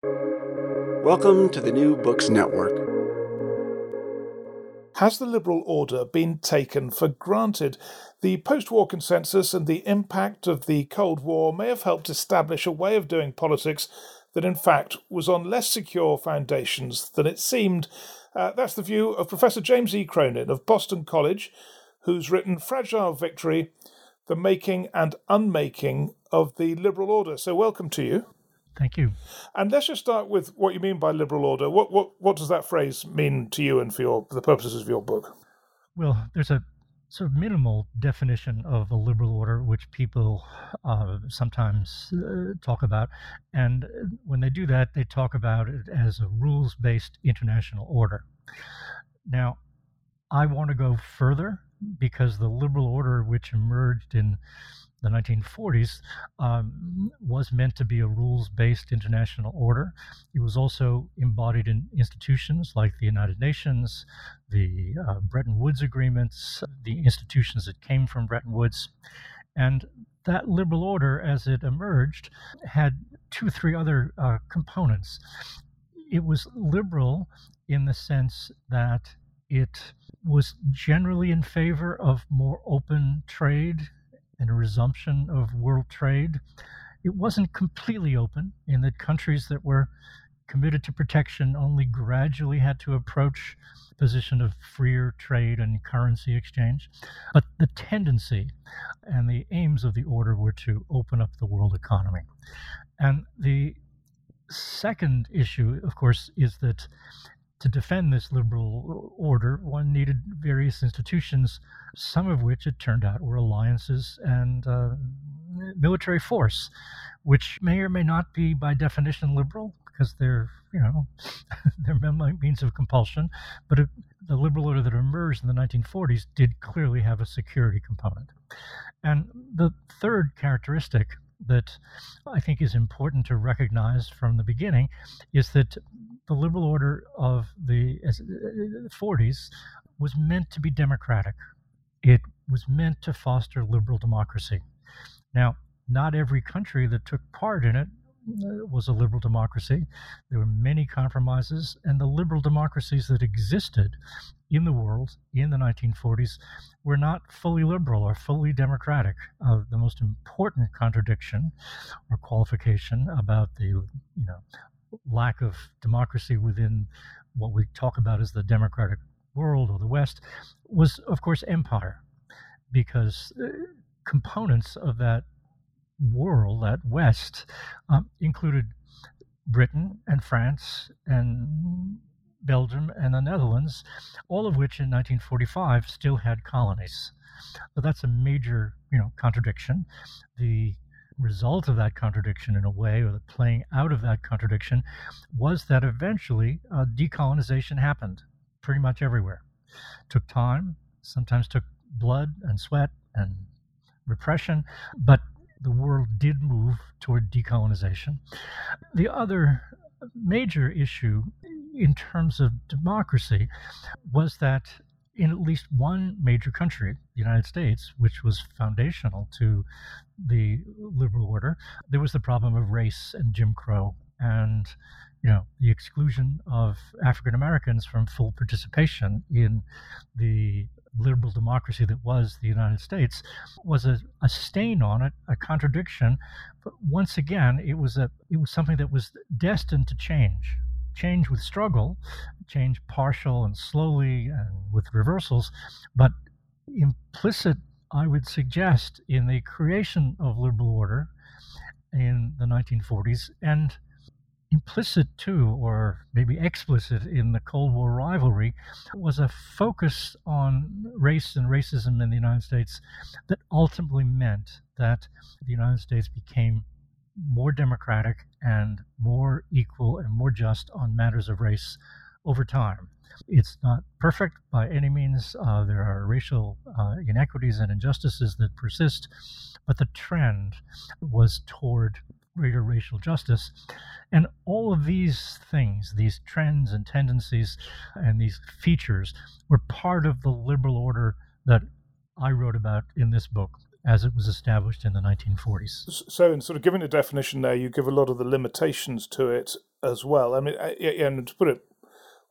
Welcome to the New Books Network. Has the liberal order been taken for granted? The post war consensus and the impact of the Cold War may have helped establish a way of doing politics that, in fact, was on less secure foundations than it seemed. Uh, that's the view of Professor James E. Cronin of Boston College, who's written Fragile Victory The Making and Unmaking of the Liberal Order. So, welcome to you. Thank you. And let's just start with what you mean by liberal order. What what what does that phrase mean to you and for your for the purposes of your book? Well, there's a sort of minimal definition of a liberal order, which people uh, sometimes uh, talk about. And when they do that, they talk about it as a rules based international order. Now, I want to go further because the liberal order, which emerged in the 1940s um, was meant to be a rules based international order. It was also embodied in institutions like the United Nations, the uh, Bretton Woods agreements, the institutions that came from Bretton Woods. And that liberal order, as it emerged, had two, three other uh, components. It was liberal in the sense that it was generally in favor of more open trade and a resumption of world trade. It wasn't completely open in that countries that were committed to protection only gradually had to approach a position of freer trade and currency exchange. But the tendency and the aims of the order were to open up the world economy. And the second issue, of course, is that to defend this liberal order, one needed various institutions, some of which it turned out were alliances and uh, military force, which may or may not be by definition liberal because they're, you know, they're means of compulsion. But it, the liberal order that emerged in the 1940s did clearly have a security component. And the third characteristic that I think is important to recognize from the beginning is that the liberal order of the 40s was meant to be democratic. It was meant to foster liberal democracy. Now, not every country that took part in it uh, was a liberal democracy. There were many compromises, and the liberal democracies that existed in the world in the 1940s were not fully liberal or fully democratic. Uh, the most important contradiction or qualification about the you know lack of democracy within what we talk about as the democratic world or the West was, of course, empire, because uh, components of that world, that West, um, included Britain and France and Belgium and the Netherlands, all of which in 1945 still had colonies. So that's a major, you know, contradiction. The result of that contradiction, in a way, or the playing out of that contradiction, was that eventually uh, decolonization happened pretty much everywhere. Took time, sometimes took blood and sweat and repression, but the world did move toward decolonization. The other major issue in terms of democracy was that in at least one major country, United States, which was foundational to the liberal order, there was the problem of race and Jim Crow and you know the exclusion of African Americans from full participation in the liberal democracy that was the United States was a, a stain on it, a contradiction. But once again, it was a it was something that was destined to change change with struggle, change partial and slowly and with reversals, but implicit, I would suggest, in the creation of liberal order in the 1940s and implicit too, or maybe explicit in the Cold War rivalry, was a focus on race and racism in the United States that ultimately meant that the United States became more democratic and more equal and more just on matters of race over time. It's not perfect by any means. Uh, there are racial uh, inequities and injustices that persist, but the trend was toward greater racial justice. And all of these things, these trends and tendencies and these features, were part of the liberal order that I wrote about in this book as it was established in the 1940s. So, in sort of giving a definition there, you give a lot of the limitations to it as well. I mean, and to put it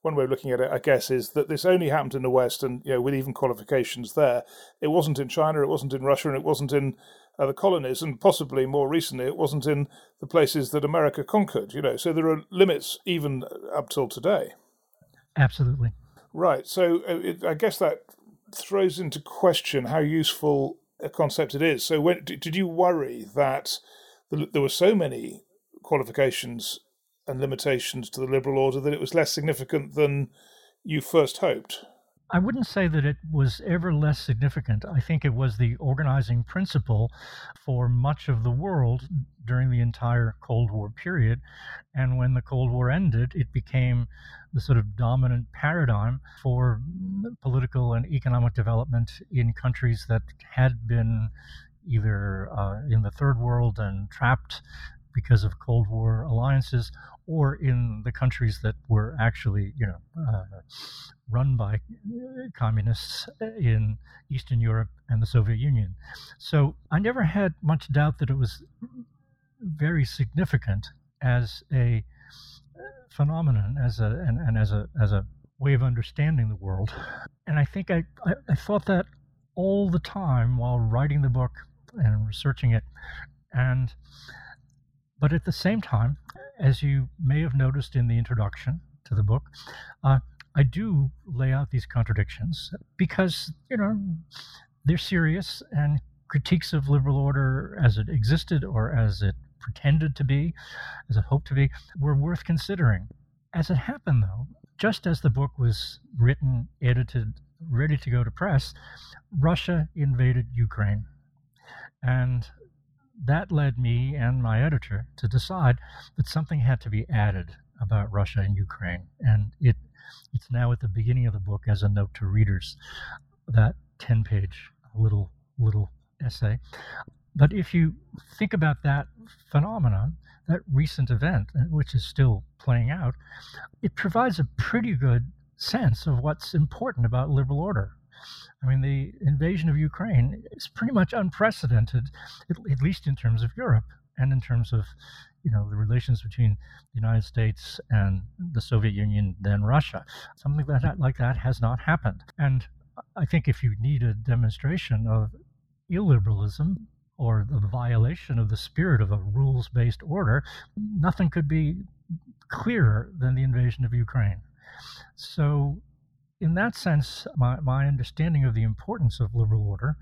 one way of looking at it, I guess, is that this only happened in the West, and you know, with even qualifications there, it wasn't in China, it wasn't in Russia, and it wasn't in uh, the colonies, and possibly more recently, it wasn't in the places that America conquered. You know, so there are limits even up till today. Absolutely. Right. So uh, it, I guess that throws into question how useful a concept it is. So when did you worry that there were so many qualifications and limitations to the liberal order that it was less significant than you first hoped? I wouldn't say that it was ever less significant. I think it was the organizing principle for much of the world during the entire Cold War period. And when the Cold War ended, it became the sort of dominant paradigm for political and economic development in countries that had been either uh, in the third world and trapped because of Cold War alliances, or in the countries that were actually, you know, uh, run by uh, communists uh, in Eastern Europe and the Soviet Union. So I never had much doubt that it was very significant as a uh, phenomenon, as a and, and as a as a way of understanding the world. And I think I, I, I thought that all the time while writing the book and researching it. And but at the same time, as you may have noticed in the introduction to the book, uh, I do lay out these contradictions because, you know, they're serious and critiques of liberal order as it existed or as it pretended to be, as it hoped to be, were worth considering. As it happened, though, just as the book was written, edited, ready to go to press, Russia invaded Ukraine. And that led me and my editor to decide that something had to be added about Russia and Ukraine. And it it's now at the beginning of the book as a note to readers, that 10 page little little essay. But if you think about that phenomenon, that recent event, uh, which is still playing out, it provides a pretty good sense of what's important about liberal order. I mean, the invasion of Ukraine is pretty much unprecedented, at least in terms of Europe and in terms of, you know, the relations between the United States and the Soviet Union, then Russia. Something like that, like that has not happened. And I think if you need a demonstration of illiberalism or the violation of the spirit of a rules based order, nothing could be clearer than the invasion of Ukraine. So in that sense, my, my understanding of the importance of liberal order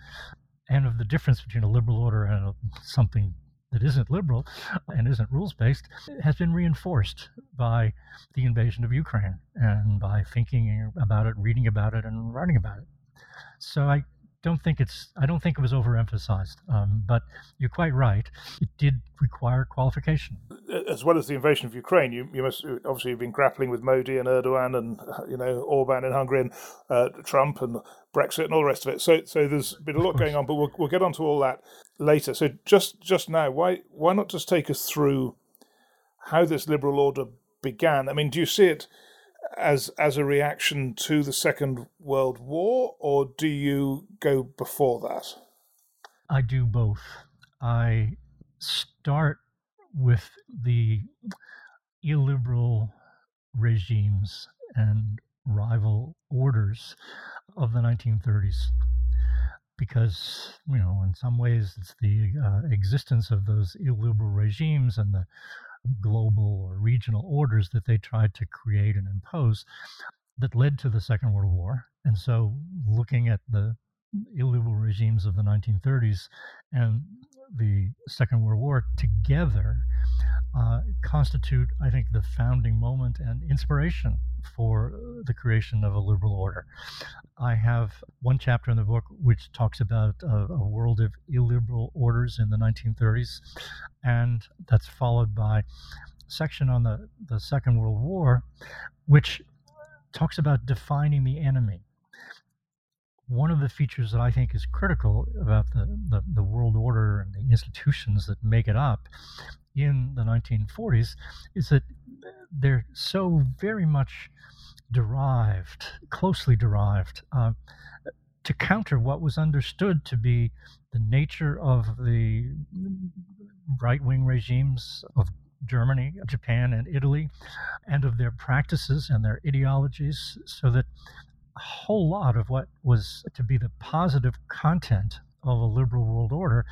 and of the difference between a liberal order and a, something that isn't liberal and isn't rules based has been reinforced by the invasion of Ukraine and by thinking about it, reading about it, and writing about it. So I don't think it's I don't think it was overemphasized. Um, but you're quite right; it did require qualification. As well as the invasion of Ukraine, you, you must obviously have been grappling with Modi and Erdogan and you know Orban in Hungary and uh, Trump and Brexit and all the rest of it. So so there's been a lot going on, but we'll we'll get onto all that later. So just just now, why why not just take us through how this liberal order began? I mean, do you see it? As as a reaction to the Second World War, or do you go before that? I do both. I start with the illiberal regimes and rival orders of the 1930s because you know in some ways it's the uh, existence of those illiberal regimes and the global or regional orders that they tried to create and impose that led to the Second World War. And so, looking at the illiberal regimes of the 1930s and the Second World War together uh, constitute, I think, the founding moment and inspiration for the creation of a liberal order. I have one chapter in the book which talks about a, a world of illiberal orders in the 1930s, and that's followed by section on the, the Second World War, which talks about defining the enemy one of the features that I think is critical about the, the, the, world order and the institutions that make it up in the 1940s is that they're so very much derived, closely derived uh, to counter what was understood to be the nature of the right wing regimes of Germany, Japan, and Italy, and of their practices and their ideologies, so that a whole lot of what was to be the positive content of a liberal world order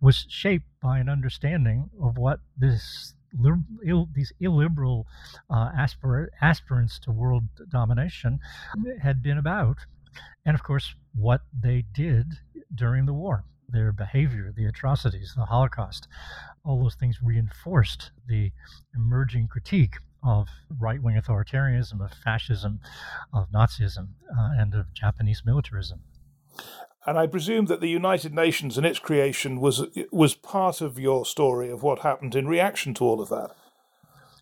was shaped by an understanding of what this Ill, these illiberal uh, aspir- aspirants to world domination had been about, and of course, what they did during the war their behavior, the atrocities, the Holocaust, all those things reinforced the emerging critique of right wing authoritarianism, of fascism, of Nazism, uh, and of Japanese militarism. And I presume that the United Nations and its creation was was part of your story of what happened in reaction to all of that.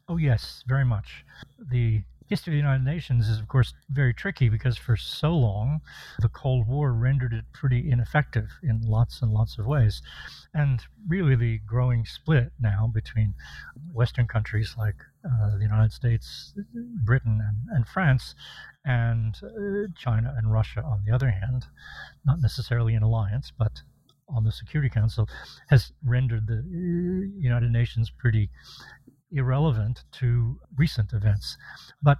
Oh yes, very much. The history of the United Nations is, of course, very tricky because for so long the Cold War rendered it pretty ineffective in lots and lots of ways. And really, the growing split now between Western countries like uh, the United States, Britain, and, and France, and uh, China and Russia, on the other hand, not necessarily in alliance, but on the Security Council, has rendered the uh, United Nations pretty irrelevant to recent events. But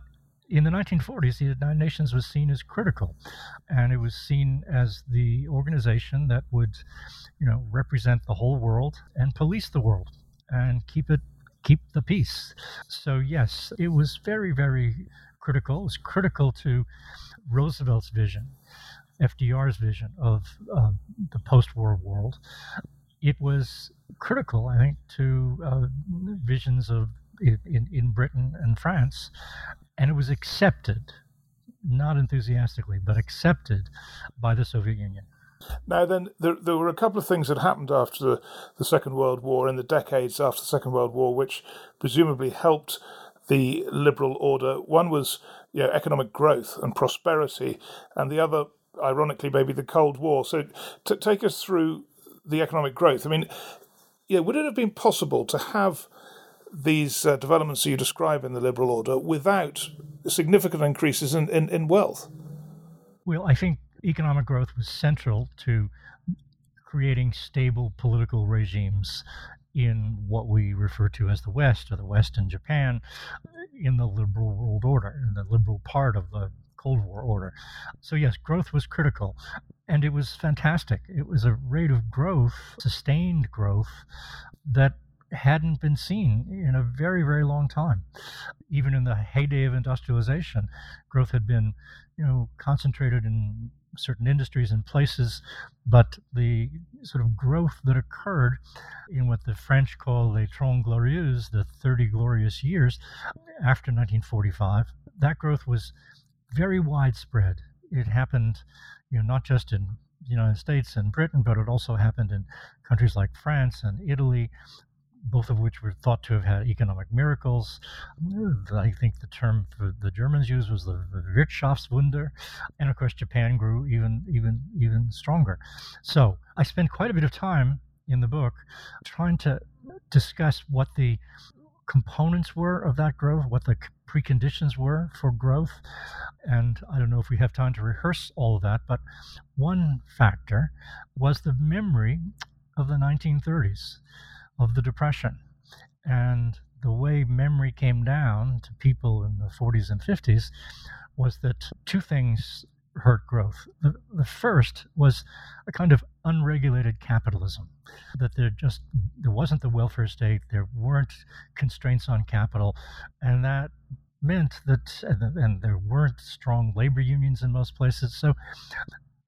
in the 1940s, the United Nations was seen as critical, and it was seen as the organization that would, you know, represent the whole world and police the world and keep it keep the peace. So yes, it was very very critical. It was critical to Roosevelt's vision, FDR's vision of uh, the post-war world, it was critical, I think, to uh, visions of in, in Britain and France, and it was accepted, not enthusiastically, but accepted by the Soviet Union. Now, then, there, there were a couple of things that happened after the, the Second World War, in the decades after the Second World War, which presumably helped the liberal order. One was you know, economic growth and prosperity, and the other, ironically, maybe the Cold War. So, to take us through the economic growth. I mean, yeah, would it have been possible to have these uh, developments that you describe in the liberal order without significant increases in, in, in wealth? Well, I think economic growth was central to creating stable political regimes in what we refer to as the West or the West and Japan in the liberal world order, in the liberal part of the Cold War order. So, yes, growth was critical. And it was fantastic. It was a rate of growth, sustained growth, that hadn't been seen in a very, very long time. Even in the heyday of industrialization, growth had been, you know, concentrated in certain industries and places, but the sort of growth that occurred in what the French call les Trente Glorieuses, the 30 glorious years after 1945, that growth was very widespread. It happened, you know, not just in the United States and Britain, but it also happened in countries like France and Italy, both of which were thought to have had economic miracles. I think the term the Germans used was the, Wirtschaftswunder, and of course Japan grew even even even stronger. So I spend quite a bit of time in the book trying to discuss what the components were of that growth, what the preconditions were for growth. And I don't know if we have time to rehearse all of that, but one factor was the memory of the 1930s, of the Depression. And the way memory came down to people in the 40s and 50s was that two things hurt growth. The, the first was a kind of unregulated capitalism, that there just there wasn't the welfare state, there weren't constraints on capital, and that meant that and, there weren't strong labor unions in most places. So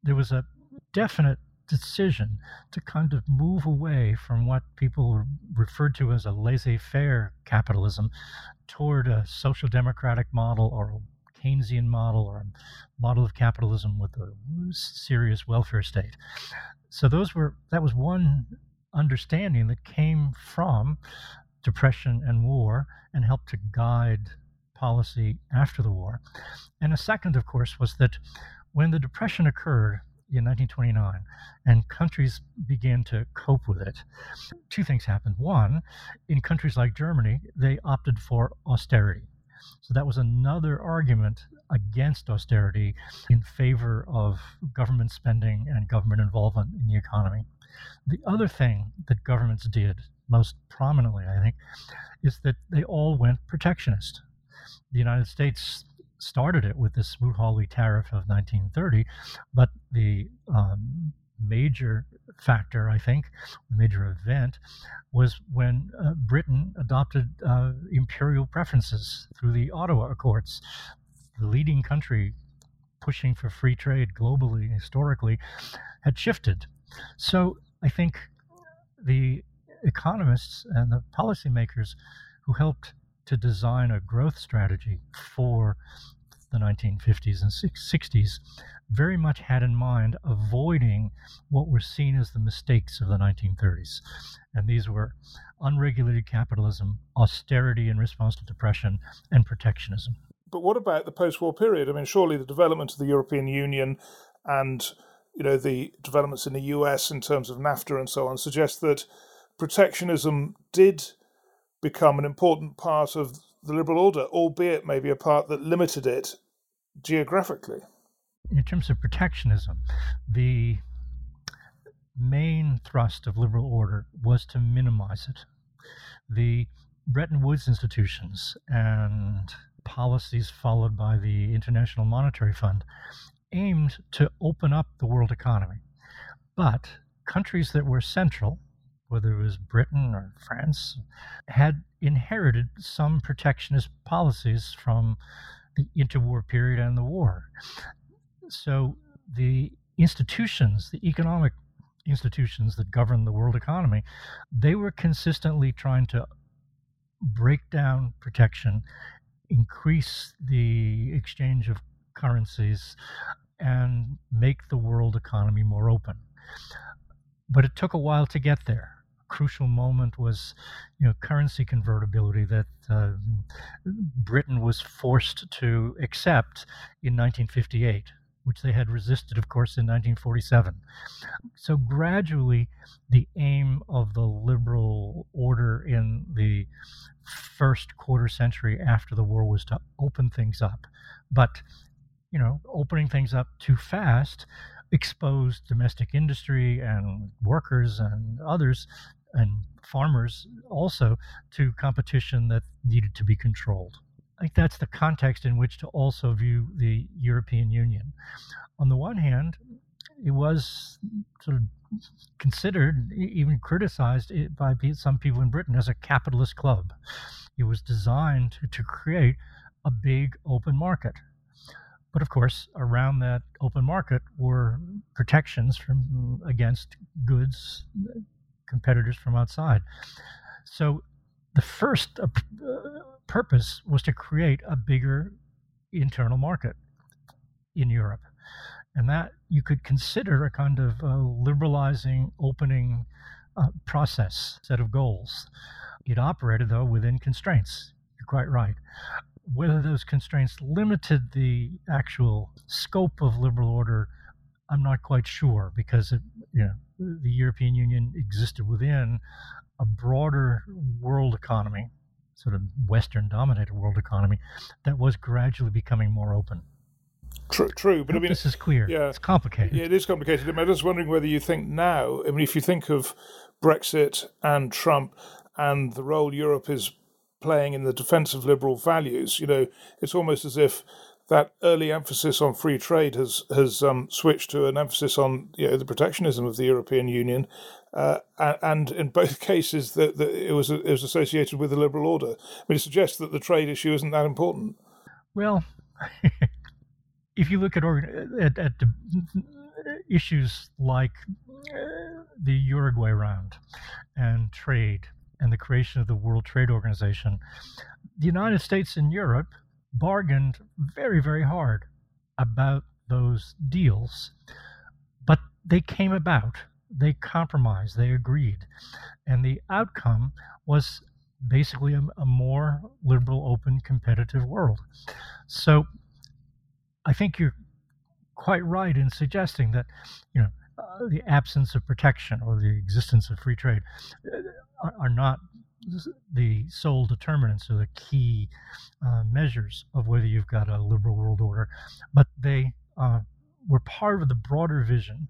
there was a definite decision to kind of move away from what people referred to as a laissez faire capitalism toward a social democratic model or Keynesian model or model of capitalism with a serious welfare state. So those were that was one understanding that came from depression and war and helped to guide policy after the war. And a second, of course, was that when the depression occurred in 1929 and countries began to cope with it, two things happened. One, in countries like Germany, they opted for austerity. So that was another argument against austerity in favor of government spending and government involvement in the economy. The other thing that governments did, most prominently, I think, is that they all went protectionist. The United States started it with the Smoot-Hawley tariff of 1930, but the um, major factor, I think, the major event, was when uh, Britain adopted uh, imperial preferences through the Ottawa Accords. The leading country pushing for free trade globally, historically, had shifted. So I think the economists and the policymakers who helped to design a growth strategy for the 1950s and 60s very much had in mind avoiding what were seen as the mistakes of the 1930s. And these were unregulated capitalism, austerity in response to depression, and protectionism. But what about the post war period? I mean, surely the development of the European Union and you know the developments in the US in terms of NAFTA and so on suggest that protectionism did become an important part of the liberal order, albeit maybe a part that limited it geographically in terms of protectionism, the main thrust of liberal order was to minimize it. The Bretton Woods institutions and policies followed by the International Monetary Fund aimed to open up the world economy. But countries that were central, whether it was Britain or France, had inherited some protectionist policies from the interwar period and the war. So the institutions, the economic institutions that govern the world economy, they were consistently trying to break down protection, increase the exchange of currencies, and make the world economy more open. But it took a while to get there. A crucial moment was, you know, currency convertibility that uh, Britain was forced to accept in 1958 which they had resisted, of course, in 1947. So gradually, the aim of the liberal order in the first quarter century after the war was to open things up. But, you know, opening things up too fast exposed domestic industry and workers and others and farmers also to competition that needed to be controlled. I think that's the context in which to also view the European Union. On the one hand, it was sort of considered, even criticized by some people in Britain as a capitalist club. It was designed to, to create a big open market. But of course, around that open market were protections from against goods competitors from outside. So the first uh, purpose was to create a bigger internal market in Europe. And that you could consider a kind of uh, liberalizing, opening uh, process set of goals. It operated, though, within constraints. You're quite right. Whether those constraints limited the actual scope of liberal order, I'm not quite sure because it, you know, the European Union existed within a broader world economy sort of Western dominated world economy that was gradually becoming more open. True, true, but I, mean, this is clear. Yeah, it's complicated. Yeah, it is complicated. I mean, I'm just wondering whether you think now. I mean, if you think of Brexit and Trump and the role Europe is playing in the defence of liberal values, you know, it's almost as if that early emphasis on free trade has has um, switched to an emphasis on you know, the protectionism of the European Union, uh, and in both cases that, it was it was associated with the liberal order. I mean, it suggests that the trade issue isn't that important. Well, if you look at at, at issues like uh, the Uruguay round and trade and the creation of the World Trade Organization, the United States and Europe bargained very, very hard about those deals, but they came about. They compromised, they agreed. And the outcome was basically a, a more liberal, open, competitive world. So I think you're quite right in suggesting that, you know, uh, the absence of protection or the existence of free trade uh, are, are, not the sole determinants or the key uh, measures of whether you've got a liberal world order, but they uh, were part of the broader vision.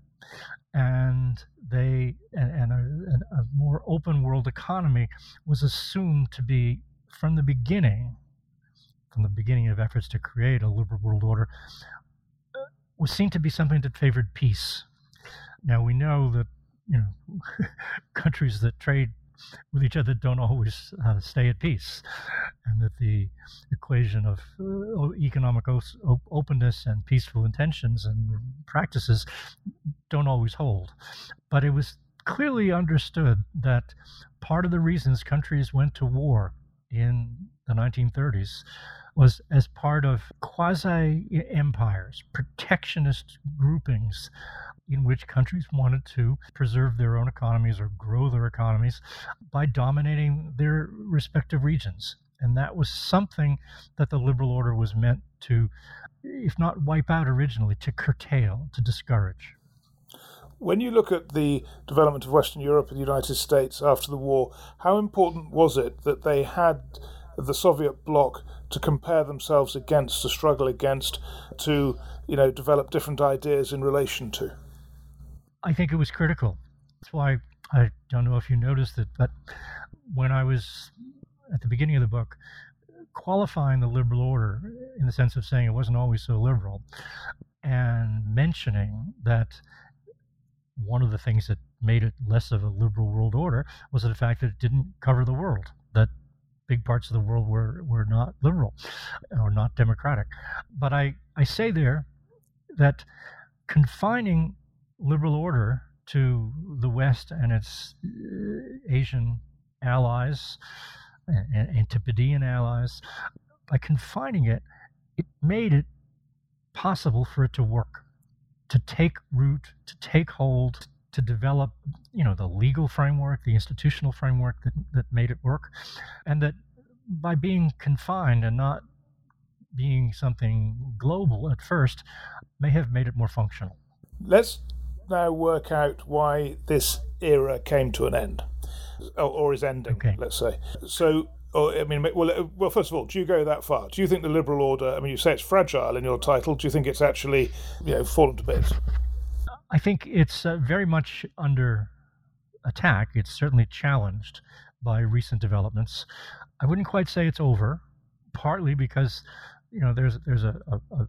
And they and, and a, a more open world economy was assumed to be from the beginning, from the beginning of efforts to create a liberal world order, uh, was seen to be something that favored peace. Now we know that you know countries that trade with each other don't always uh, stay at peace, and that the equation of uh, economic o- openness and peaceful intentions and practices don't always hold. But it was clearly understood that part of the reasons countries went to war in the 1930s was as part of quasi empires, protectionist groupings in which countries wanted to preserve their own economies or grow their economies by dominating their respective regions. And that was something that the liberal order was meant to, if not wipe out originally, to curtail, to discourage. When you look at the development of Western Europe and the United States after the war, how important was it that they had the Soviet bloc to compare themselves against, to struggle against, to you know develop different ideas in relation to? I think it was critical. That's why I don't know if you noticed it, but when I was at the beginning of the book qualifying the liberal order in the sense of saying it wasn't always so liberal and mentioning that one of the things that made it less of a liberal world order was the fact that it didn't cover the world, big parts of the world were, were not liberal or not democratic. But I, I say there that confining liberal order to the West and its uh, Asian allies and, Antipodean allies, by confining it, it made it possible for it to work, to take root, to take hold, to develop, you know, the legal framework, the institutional framework that, that made it work, and that by being confined and not being something global at first may have made it more functional. Let's now work out why this era came to an end, or, or is ending. Okay. Let's say so. Or, I mean, well, uh, well. First of all, do you go that far? Do you think the liberal order? I mean, you say it's fragile in your title. Do you think it's actually, you know, fallen to bits? I think it's uh, very much under attack. It's certainly challenged by recent developments. I wouldn't quite say it's over, partly because you know there's there's a, a, a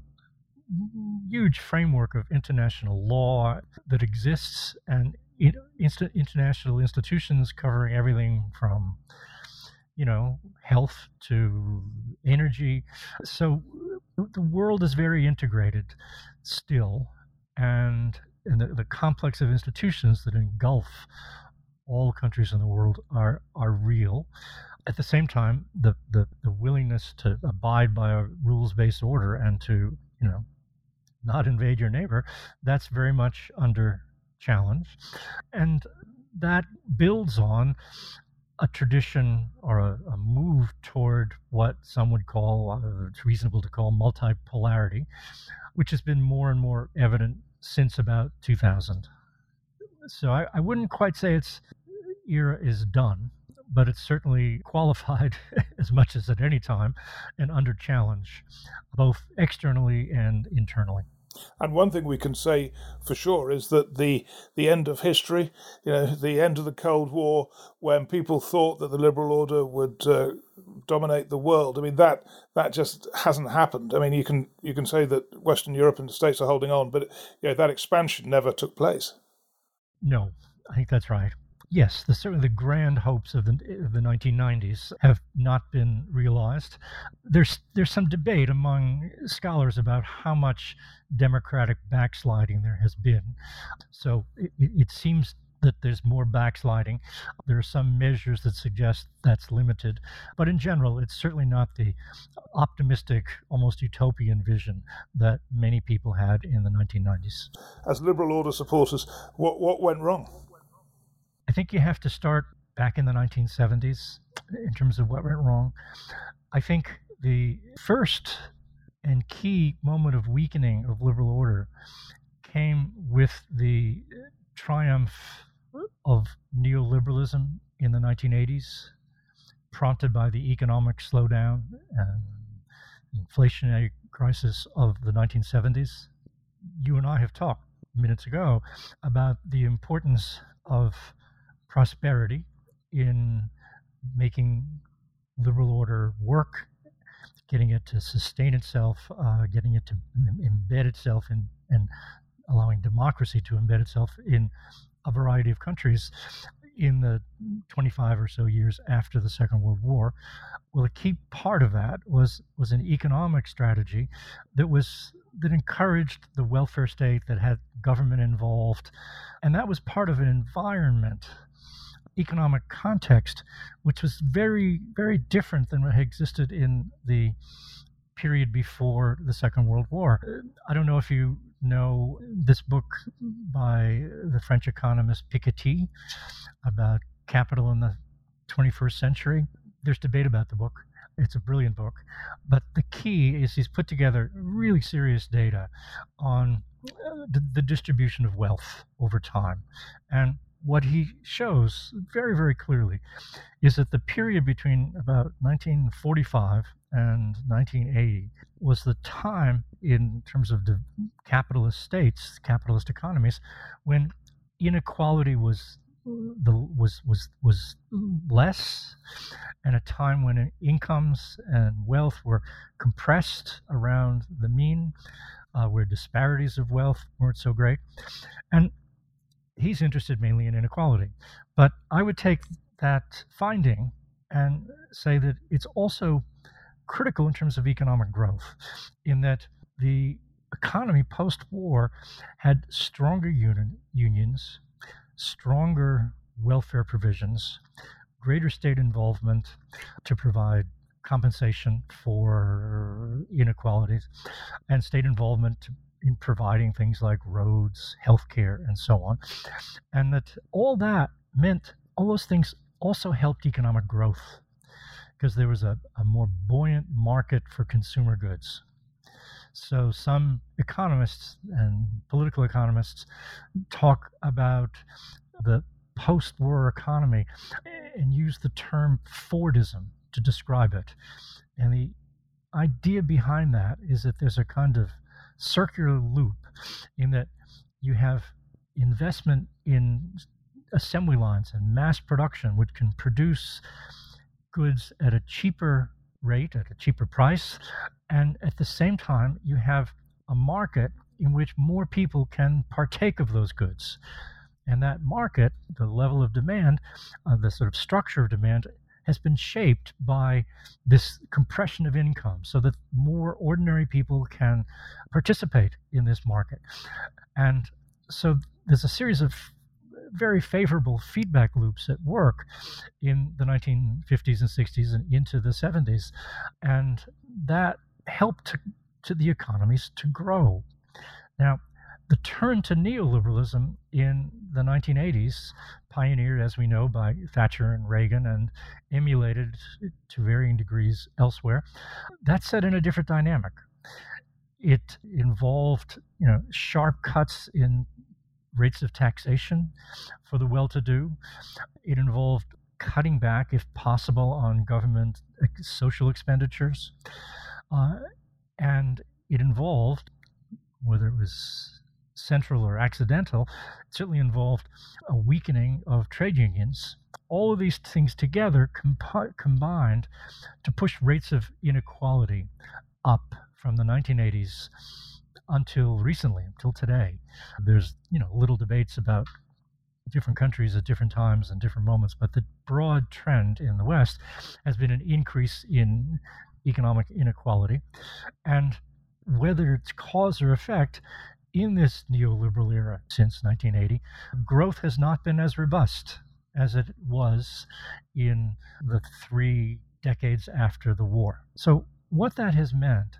huge framework of international law that exists and international institutions covering everything from you know health to energy so the world is very integrated still and, and the, the complex of institutions that engulf all countries in the world are are real at the same time the, the, the willingness to abide by a rules-based order and to you know not invade your neighbor, that's very much under challenge. And that builds on a tradition or a, a move toward what some would call, uh, it's reasonable to call multipolarity, which has been more and more evident since about 2000. So I, I wouldn't quite say its era is done, but it's certainly qualified as much as at any time and under challenge, both externally and internally. And one thing we can say for sure is that the the end of history, you know, the end of the Cold War, when people thought that the liberal order would uh, dominate the world, I mean that that just hasn't happened. I mean, you can you can say that Western Europe and the states are holding on, but you know, that expansion never took place. No, I think that's right yes, the, certainly the grand hopes of the, of the 1990s have not been realized. There's there's some debate among scholars about how much democratic backsliding there has been. So it, it seems that there's more backsliding. There are some measures that suggest that's limited, but in general, it's certainly not the optimistic, almost utopian vision that many people had in the 1990s. As liberal order supporters, what what went wrong? I think you have to start back in the 1970s in terms of what went wrong. I think the first and key moment of weakening of liberal order came with the triumph of neoliberalism in the 1980s. prompted by the economic slowdown and inflationary crisis of the 1970s. You and I have talked minutes ago about the importance of prosperity in making liberal order work, getting it to sustain itself, uh, getting it to embed itself in, and allowing democracy to embed itself in a variety of countries in the 25 or so years after the Second World War. Well, a key part of that was was an economic strategy that was that encouraged the welfare state that had government involved, and that was part of an environment economic context which was very very different than what existed in the period before the Second World War. I don't know if you know this book by the French economist Piketty about capital in the 21st century. There's debate about the book. It's a brilliant book. But the key is he's put together really serious data on uh, the, the distribution of wealth over time. And what he shows very, very clearly is that the period between about 1945 and 1980 was the time, in terms of the capitalist states, capitalist economies, when inequality was the was was was less, and a time when incomes and wealth were compressed around the mean, uh, where disparities of wealth weren't so great, and he's interested mainly in inequality. But I would take that finding and say that it's also critical in terms of economic growth, in that the economy post war had stronger union, unions, stronger welfare provisions, greater state involvement to provide compensation for inequalities, and state involvement in providing things like roads, healthcare, and so on. And that all that meant all those things also helped economic growth because there was a, a more buoyant market for consumer goods. So some economists and political economists talk about the post-war economy and use the term Fordism to describe it. And the idea behind that is that there's a kind of circular loop in that you have investment in assembly lines and mass production, which can produce goods at a cheaper rate, at a cheaper price. And at the same time, you have a market in which more people can partake of those goods. And that market, the level of demand, uh, the sort of structure of demand, has been shaped by this compression of income so that more ordinary people can participate in this market. And so there's a series of very favorable feedback loops at work in the 1950s and 60s and into the 70s. And that helped to, to the economies to grow. Now, the turn to neoliberalism in the 1980s, pioneered, as we know, by Thatcher and Reagan and emulated to varying degrees elsewhere, that set in a different dynamic. It involved, you know, sharp cuts in rates of taxation for the well-to-do. It involved cutting back, if possible, on government social expenditures, uh, and it involved, whether it was central or accidental, certainly involved a weakening of trade unions. All of these things together combined to push rates of inequality up from the 1980s until recently, until today. There's you know little debates about different countries at different times and different moments, but the broad trend in the West has been an increase in economic inequality, and whether it's cause or effect, in this neoliberal era since 1980, growth has not been as robust as it was in the three decades after the war. So, what that has meant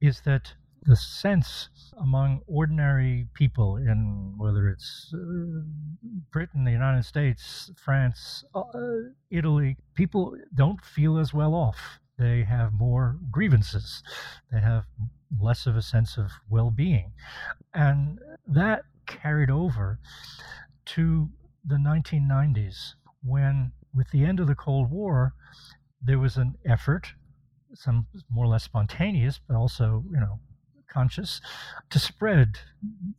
is that the sense among ordinary people in whether it's uh, Britain, the United States, France, uh, Italy, people don't feel as well off. They have more grievances. They have less of a sense of well being. And that carried over to the 1990s when, with the end of the Cold War, there was an effort, some more or less spontaneous, but also, you know, conscious, to spread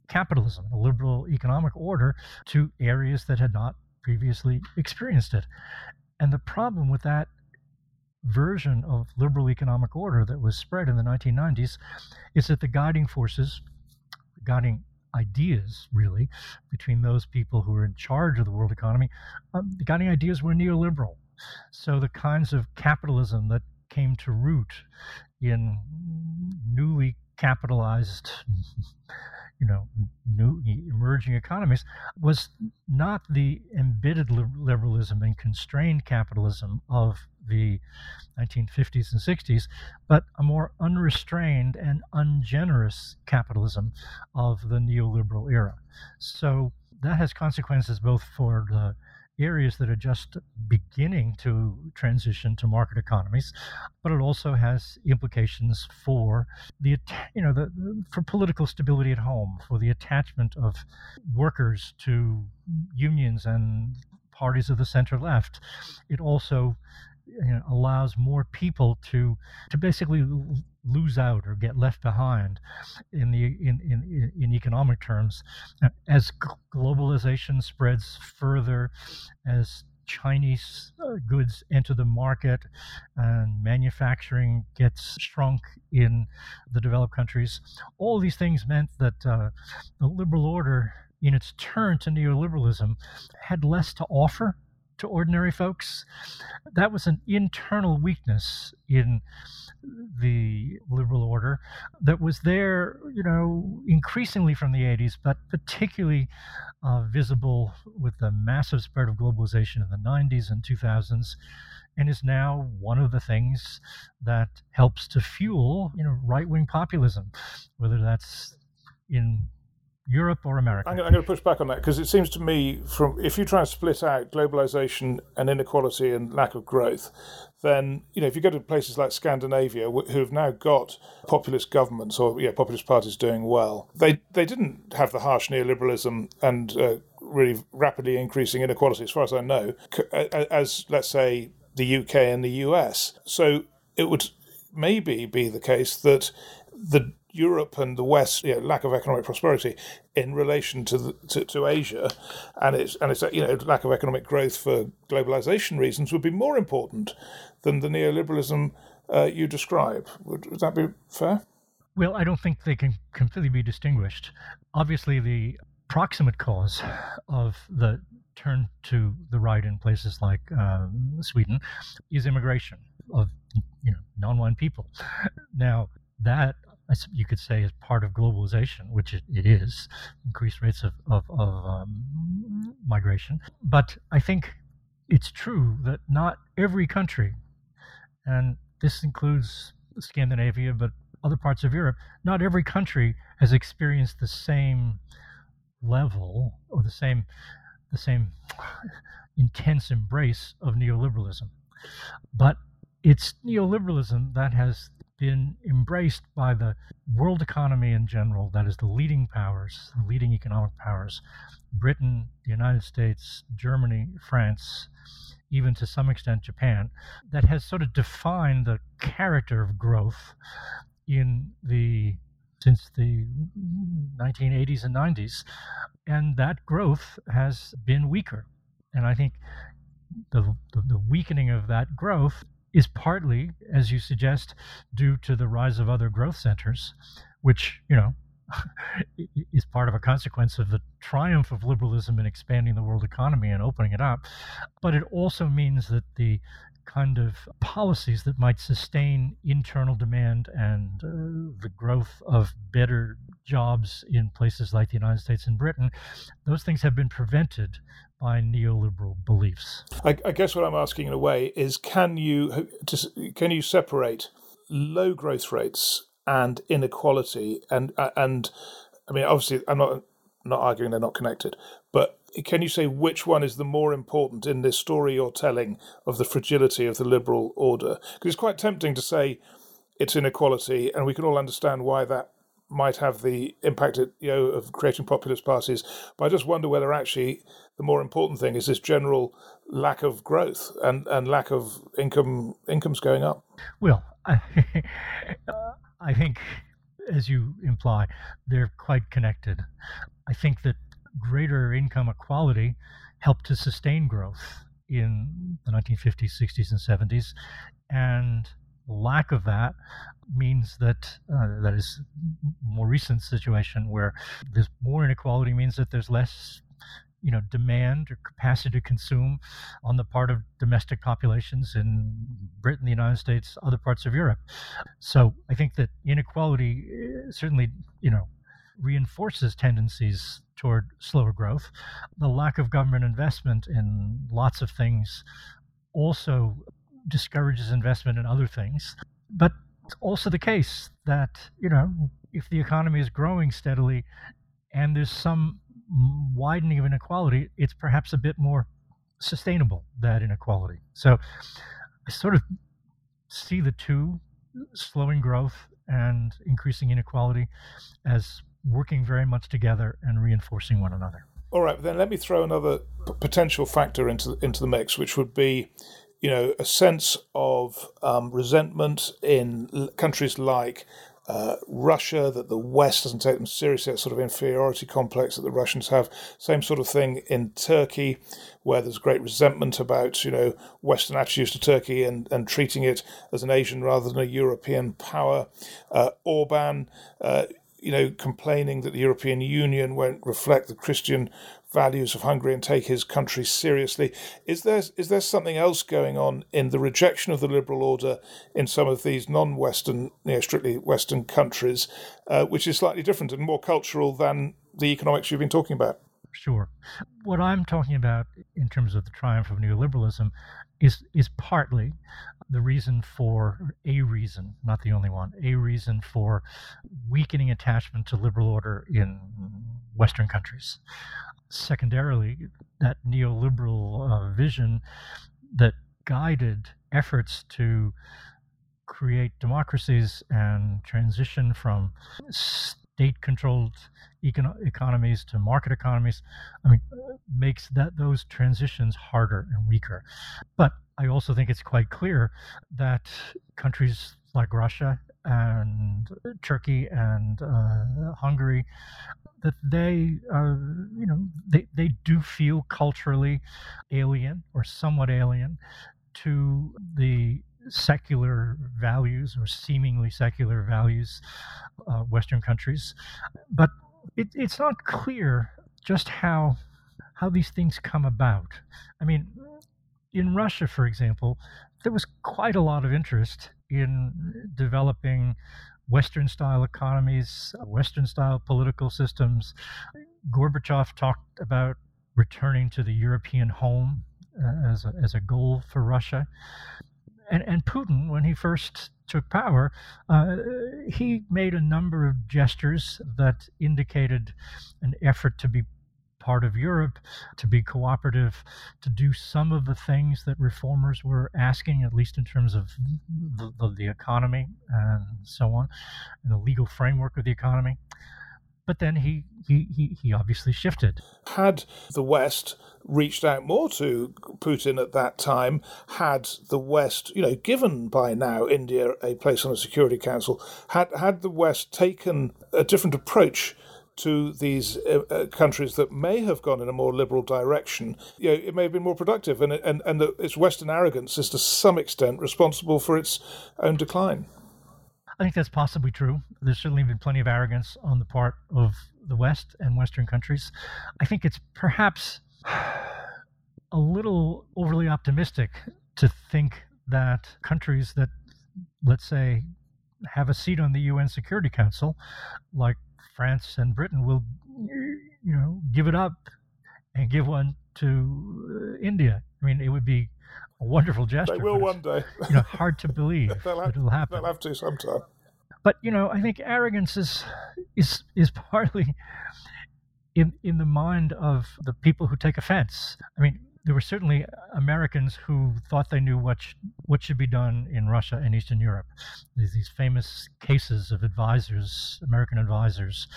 capitalism, a liberal economic order, to areas that had not previously experienced it. And the problem with that version of liberal economic order that was spread in the 1990s is that the guiding forces, guiding ideas really, between those people who were in charge of the world economy, um, the guiding ideas were neoliberal. So the kinds of capitalism that came to root in newly capitalized you know new emerging economies was not the embedded liberalism and constrained capitalism of the 1950s and 60s, but a more unrestrained and ungenerous capitalism of the neoliberal era. So that has consequences both for the areas that are just beginning to transition to market economies, but it also has implications for the you know the, for political stability at home, for the attachment of workers to unions and parties of the center left. It also you know, allows more people to to basically lose out or get left behind in the in in, in economic terms as globalization spreads further as Chinese uh, goods enter the market and manufacturing gets shrunk in the developed countries. All these things meant that uh, the liberal order, in its turn to neoliberalism, had less to offer to ordinary folks. That was an internal weakness in the liberal order that was there, you know, increasingly from the 80s, but particularly uh, visible with the massive spread of globalization in the 90s and 2000s and is now one of the things that helps to fuel you know right-wing populism whether that's in Europe or America? I'm, going to push back on that because it seems to me, from if you try and split out globalization and inequality and lack of growth, then you know if you go to places like Scandinavia who have now got populist governments or yeah populist parties doing well, they they didn't have the harsh neoliberalism and uh, really rapidly increasing inequality, as far as I know, as let's say the UK and the US. So it would maybe be the case that the Europe and the West, you know, lack of economic prosperity in relation to, the, to, to Asia, and it's and it's you know lack of economic growth for globalization reasons would be more important than the neoliberalism uh, you describe. Would, would that be fair? Well, I don't think they can completely be distinguished. Obviously, the proximate cause of the turn to the right in places like um, Sweden is immigration of you know non-white people. Now that you could say is part of globalization, which it, it is, increased rates of, of, of um, migration. But I think it's true that not every country, and this includes Scandinavia, but other parts of Europe, not every country has experienced the same level or the same the same intense embrace of neoliberalism. But it's neoliberalism that has been embraced by the world economy in general, that is, the leading powers, the leading economic powers Britain, the United States, Germany, France, even to some extent Japan, that has sort of defined the character of growth in the since the 1980s and 90s and that growth has been weaker. And i think the, the, the weakening of that growth is partly, as you suggest, due to the rise of other growth centers, which, you know, is part of a consequence of the triumph of liberalism in expanding the world economy and opening it up. But it also means that the kind of policies that might sustain internal demand and uh, the growth of better jobs in places like the United States and Britain, those things have been prevented by neoliberal beliefs. I, I guess what I'm asking in a way is can you can you separate low growth rates and inequality and uh, and I mean obviously I'm not not arguing they're not connected, but can you say which one is the more important in this story you're telling of the fragility of the liberal order? Because it's quite tempting to say it's inequality, and we can all understand why that might have the impact you know of creating populist parties. But I just wonder whether actually the more important thing is this general lack of growth and, and lack of income incomes going up. Well, I, I think, as you imply, they're quite connected. I think that greater income equality helped to sustain growth in the 1950s, 60s, and 70s, and lack of that means that uh, that is more recent situation where there's more inequality means that there's less you know demand or capacity to consume on the part of domestic populations in Britain, the United States, other parts of Europe. So I think that inequality uh, certainly you know reinforces tendencies toward slower growth. The lack of government investment in lots of things also discourages investment in other things. But it's also the case that, you know, if the economy is growing steadily and there's some widening of inequality, it's perhaps a bit more sustainable, that inequality. So I sort of see the two, slowing growth and increasing inequality, as working very much together and reinforcing one another. All right, then let me throw another p- potential factor into into the mix, which would be you know, a sense of um, resentment in l- countries like uh, Russia, that the West doesn't take them seriously, that sort of inferiority complex that the Russians have. Same sort of thing in Turkey, where there's great resentment about, you know, Western attitudes to Turkey and, and treating it as an Asian rather than a European power. Uh, Orban, uh, you know, complaining that the European Union won't reflect the Christian values of Hungary and take his country seriously. Is there is there something else going on in the rejection of the liberal order in some of these non-Western, you know, strictly Western countries, uh, which is slightly different and more cultural than the economics you've been talking about? Sure. What I'm talking about in terms of the triumph of neoliberalism is is partly the reason for a reason, not the only one, a reason for weakening attachment to liberal order in Western countries secondarily, that neoliberal uh, vision that guided efforts to create democracies and transition from state controlled econ- economies to market economies i mean makes that those transitions harder and weaker. But i also think it's quite clear that countries like russia and Turkey and uh, Hungary, that they, uh, you know, they, they do feel culturally alien or somewhat alien to the secular values or seemingly secular values uh, Western countries, but it, it's not clear just how how these things come about. I mean, in Russia, for example, there was quite a lot of interest in developing Western style economies, Western style political systems. Gorbachev talked about returning to the European home uh, as, a, as a goal for Russia. And, and Putin, when he first took power, uh, he made a number of gestures that indicated an effort to be part of Europe, to be cooperative, to do some of the things that reformers were asking, at least in terms of the, the, the economy and so on, and the legal framework of the economy but then he, he, he, he, obviously shifted. Had the West reached out more to Putin at that time, had the West, you know, given by now India a place on the Security Council, had, had the West taken a different approach to these uh, uh, countries that may have gone in a more liberal direction, you know, it may have been more productive, and and and the, its Western arrogance is to some extent responsible for its own decline. I think that's possibly true. There's certainly been plenty of arrogance on the part of the West and Western countries. I think it's perhaps a little overly optimistic to think that countries that, let's say, have a seat on the UN Security Council, like France and Britain will, you know, give it up and give one to uh, India. I mean, it would be a wonderful gesture. They will one day. you know, hard to believe they'll have, it'll happen. They'll have to sometime. But you know, I think arrogance is is is partly in in the mind of the people who take offense. I mean, there were certainly Americans who thought they knew what sh- what should be done in Russia and Eastern Europe. There's these famous cases of advisors, American advisors,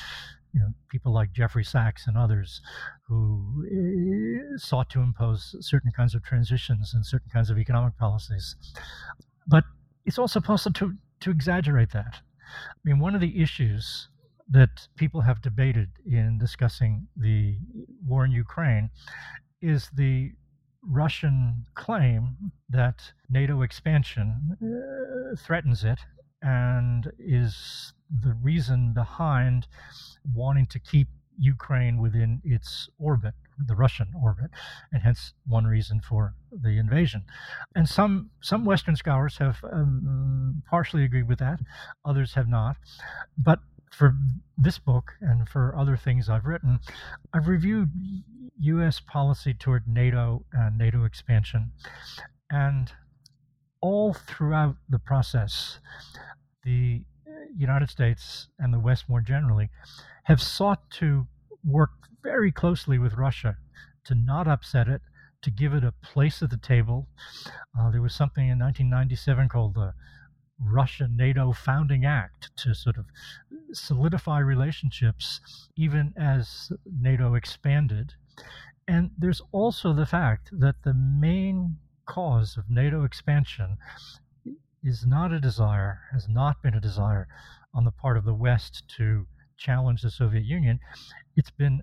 you know, people like Jeffrey Sachs and others, who uh, sought to impose certain kinds of transitions and certain kinds of economic policies. But it's also possible to to exaggerate that. I mean, one of the issues that people have debated in discussing the war in Ukraine is the Russian claim that NATO expansion uh, threatens it and is the reason behind wanting to keep Ukraine within its orbit, the Russian orbit, and hence one reason for the invasion. And some some Western scholars have um, partially agreed with that, others have not. But for this book and for other things I've written, I've reviewed U.S. policy toward NATO and NATO expansion, and all throughout the process, the United States and the West more generally have sought to work very closely with Russia to not upset it, to give it a place at the table. Uh, there was something in 1997 called the Russia NATO Founding Act to sort of solidify relationships even as NATO expanded. And there's also the fact that the main cause of NATO expansion is not a desire, has not been a desire on the part of the West to challenge the Soviet Union. It's been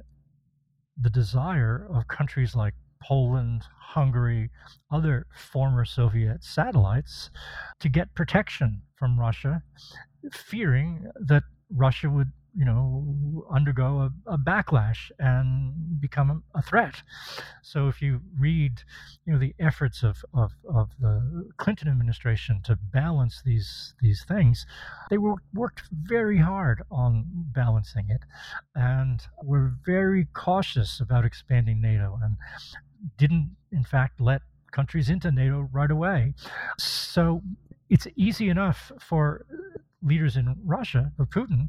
the desire of countries like Poland, Hungary, other former Soviet satellites to get protection from Russia, fearing that Russia would you know, undergo a, a, backlash and become a threat. So if you read, you know, the efforts of, of, of the Clinton administration to balance these these things, they were worked very hard on balancing it, and were very cautious about expanding NATO and didn't, in fact, let countries into NATO right away. So it's easy enough for leaders in Russia or Putin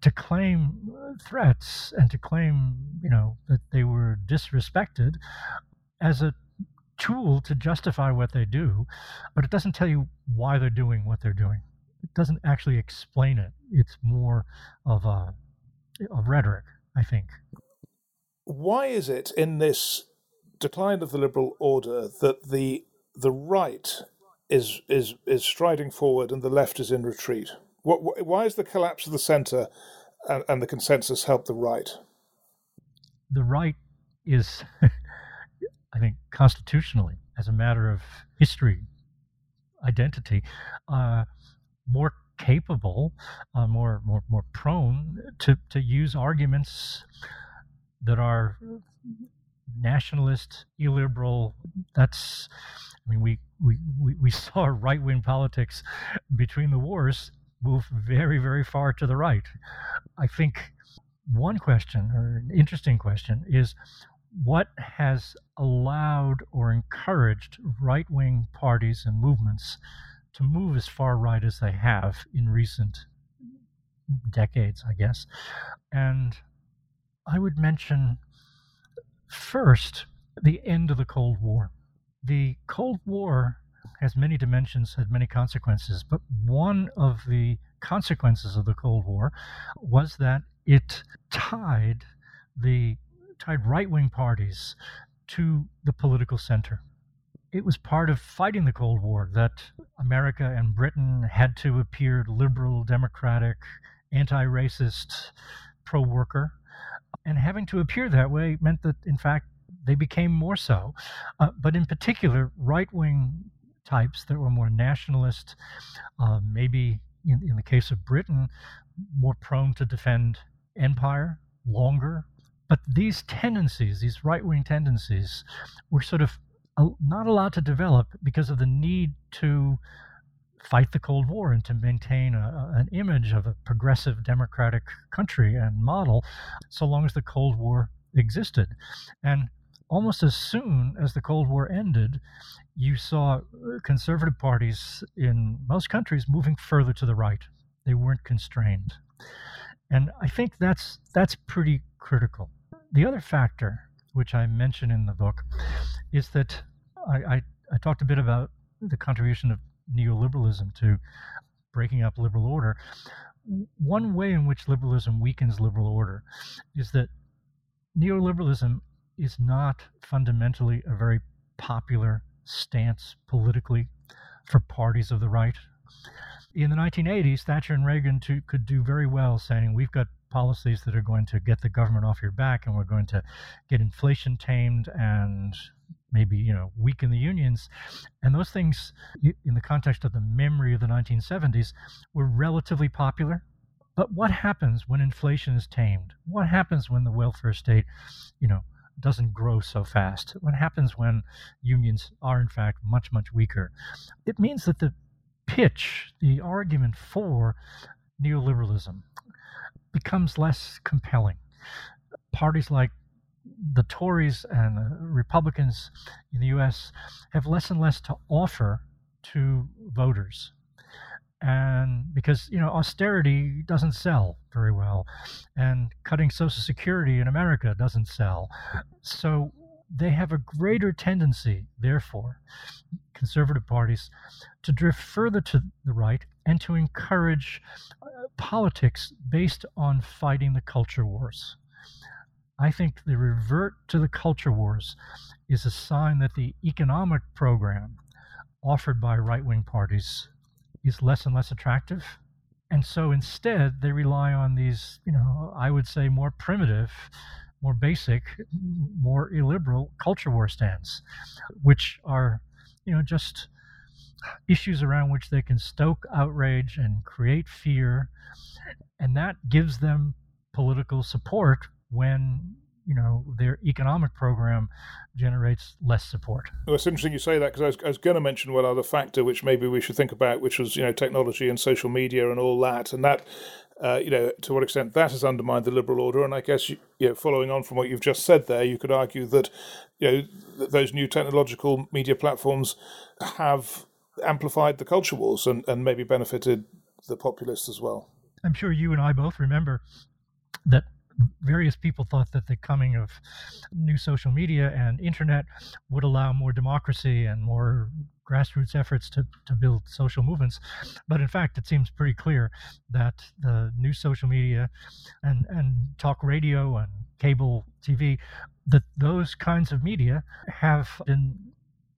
to claim uh, threats and to claim, you know, that they were disrespected as a tool to justify what they do, but it doesn't tell you why they're doing what they're doing. It doesn't actually explain it. It's more of a of rhetoric, I think. Why is it in this decline of the liberal order that the the right is is is striding forward and the left is in retreat? What, why is the collapse of the centre and, and the consensus help the right? The right is, I think, constitutionally, as a matter of history, identity, uh, more capable, uh, more more more prone to to use arguments that are nationalist, illiberal. That's, I mean, we we, we saw right wing politics between the wars move very, very far to the right. I think one question, or an interesting question, is what has allowed or encouraged right wing parties and movements to move as far right as they have in recent decades, I guess. And I would mention first the end of the Cold War. The Cold War has many dimensions, had many consequences. But one of the consequences of the Cold War was that it tied the tied right-wing parties to the political center. It was part of fighting the Cold War that America and Britain had to appear liberal, democratic, anti-racist, pro-worker. And having to appear that way meant that, in fact, they became more so. Uh, but in particular, right wing types that were more nationalist, uh, maybe in, in the case of Britain, more prone to defend empire longer. But these tendencies, these right wing tendencies, were sort of not allowed to develop because of the need to fight the Cold War and to maintain a, an image of a progressive democratic country and model so long as the Cold War existed. And almost as soon as the Cold War ended, you saw uh, conservative parties in most countries moving further to the right. They weren't constrained. And I think that's that's pretty critical. The other factor which I mention in the book, is that I, I, I talked a bit about the contribution of neoliberalism to breaking up liberal order. One way in which liberalism weakens liberal order is that neoliberalism is not fundamentally a very popular stance politically for parties of the right. In the 1980s, Thatcher and Reagan too, could do very well saying, We've got policies that are going to get the government off your back and we're going to get inflation tamed and maybe you know weaken the unions. And those things in the context of the memory of the 1970s were relatively popular. But what happens when inflation is tamed? What happens when the welfare state you know doesn't grow so fast. What happens when unions are in fact much much weaker? It means that the pitch the argument for neoliberalism becomes less compelling. Parties like the Tories and the Republicans in the US have less and less to offer to voters. And because, you know, austerity doesn't sell very well, and cutting Social Security in America doesn't sell. So they have a greater tendency, therefore, conservative parties, to drift further to the right and to encourage uh, politics based on fighting the culture wars. I think the revert to the culture wars is a sign that the economic program offered by right wing parties is less and less attractive. And so instead, they rely on these, you know, I would say more primitive, more basic, more illiberal culture war stands, which are, you know, just issues around which they can stoke outrage and create fear. And that gives them political support when you know their economic program generates less support. Well, it's interesting you say that because I was, I was, going to mention one other factor which maybe we should think about, which was you know technology and social media and all that, and that uh, you know to what extent that has undermined the liberal order. And I guess you, you know, following on from what you've just said there, you could argue that you know th- those new technological media platforms have amplified the culture wars and, and maybe benefited the populists as well. I'm sure you and I both remember that various people thought that the coming of new social media and internet would allow more democracy and more grassroots efforts to, to build social movements. But in fact, it seems pretty clear that the new social media and, and talk radio and cable TV, that those kinds of media have been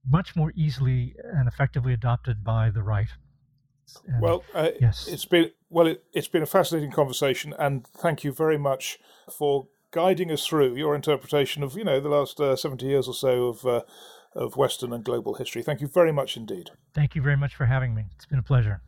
much more easily and effectively adopted by the right. Well, uh, yes. it's been well, it, has been a fascinating conversation, and thank you very much for guiding us through your interpretation of you know the last uh, seventy years or so of uh, of Western and global history. Thank you very much indeed. Thank you very much for having me. It's been a pleasure.